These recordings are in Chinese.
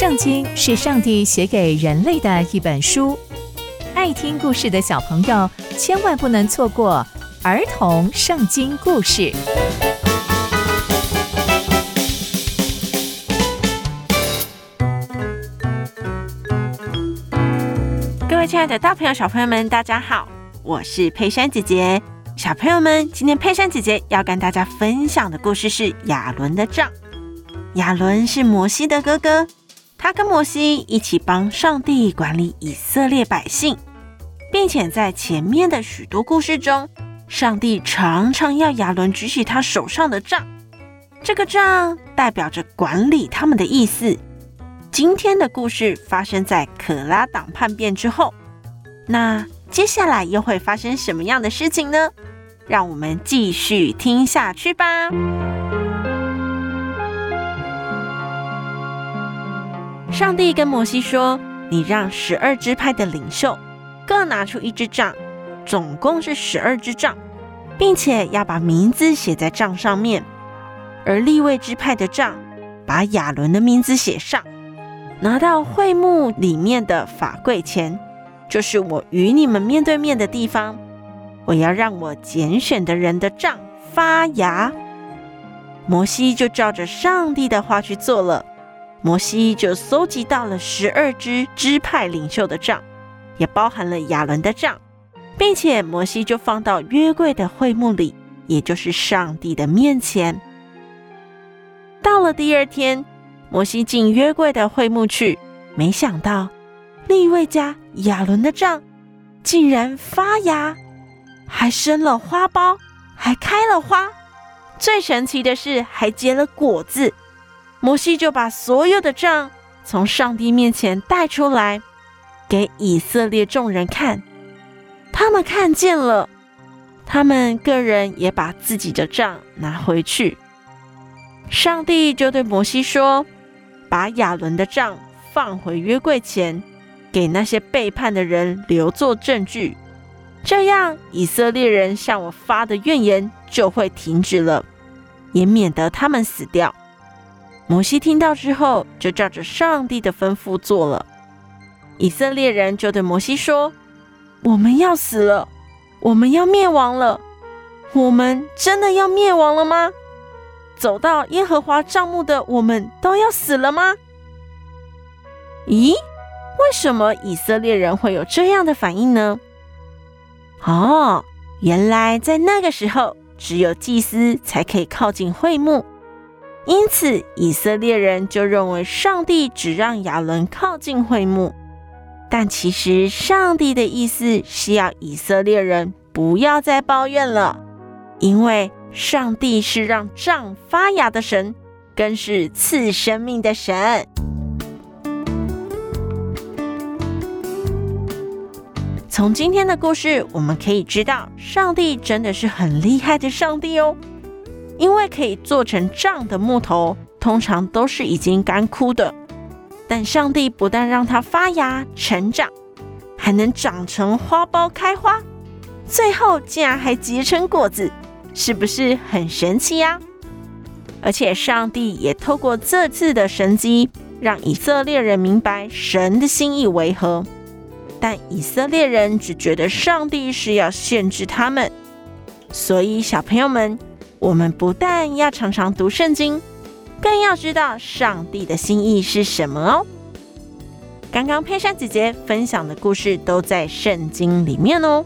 圣经是上帝写给人类的一本书，爱听故事的小朋友千万不能错过儿童圣经故事。各位亲爱的大朋友、小朋友们，大家好，我是佩珊姐姐。小朋友们，今天佩珊姐姐要跟大家分享的故事是亚伦的杖。亚伦是摩西的哥哥。他跟摩西一起帮上帝管理以色列百姓，并且在前面的许多故事中，上帝常常要亚伦举起他手上的杖，这个杖代表着管理他们的意思。今天的故事发生在可拉党叛变之后，那接下来又会发生什么样的事情呢？让我们继续听下去吧。上帝跟摩西说：“你让十二支派的领袖各拿出一支杖，总共是十二支杖，并且要把名字写在杖上面。而利未支派的杖，把亚伦的名字写上，拿到会幕里面的法柜前，就是我与你们面对面的地方。我要让我拣选的人的杖发芽。”摩西就照着上帝的话去做了。摩西就搜集到了十二支支派领袖的杖，也包含了亚伦的杖，并且摩西就放到约柜的会幕里，也就是上帝的面前。到了第二天，摩西进约柜的会幕去，没想到利未家亚伦的杖竟然发芽，还生了花苞，还开了花，最神奇的是还结了果子。摩西就把所有的账从上帝面前带出来，给以色列众人看。他们看见了，他们个人也把自己的账拿回去。上帝就对摩西说：“把亚伦的账放回约柜前，给那些背叛的人留作证据，这样以色列人向我发的怨言就会停止了，也免得他们死掉。”摩西听到之后，就照着上帝的吩咐做了。以色列人就对摩西说：“我们要死了，我们要灭亡了。我们真的要灭亡了吗？走到耶和华帐幕的我们都要死了吗？”咦，为什么以色列人会有这样的反应呢？哦，原来在那个时候，只有祭司才可以靠近会幕。因此，以色列人就认为上帝只让亚伦靠近会幕，但其实上帝的意思是要以色列人不要再抱怨了，因为上帝是让杖发芽的神，更是赐生命的神。从今天的故事，我们可以知道，上帝真的是很厉害的上帝哦。因为可以做成杖的木头，通常都是已经干枯的。但上帝不但让它发芽成长，还能长成花苞开花，最后竟然还结成果子，是不是很神奇呀？而且上帝也透过这次的神迹，让以色列人明白神的心意为何。但以色列人只觉得上帝是要限制他们，所以小朋友们。我们不但要常常读圣经，更要知道上帝的心意是什么哦。刚刚佩珊姐姐分享的故事都在圣经里面哦，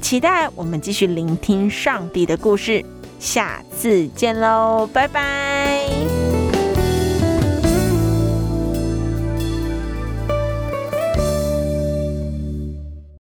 期待我们继续聆听上帝的故事。下次见喽，拜拜。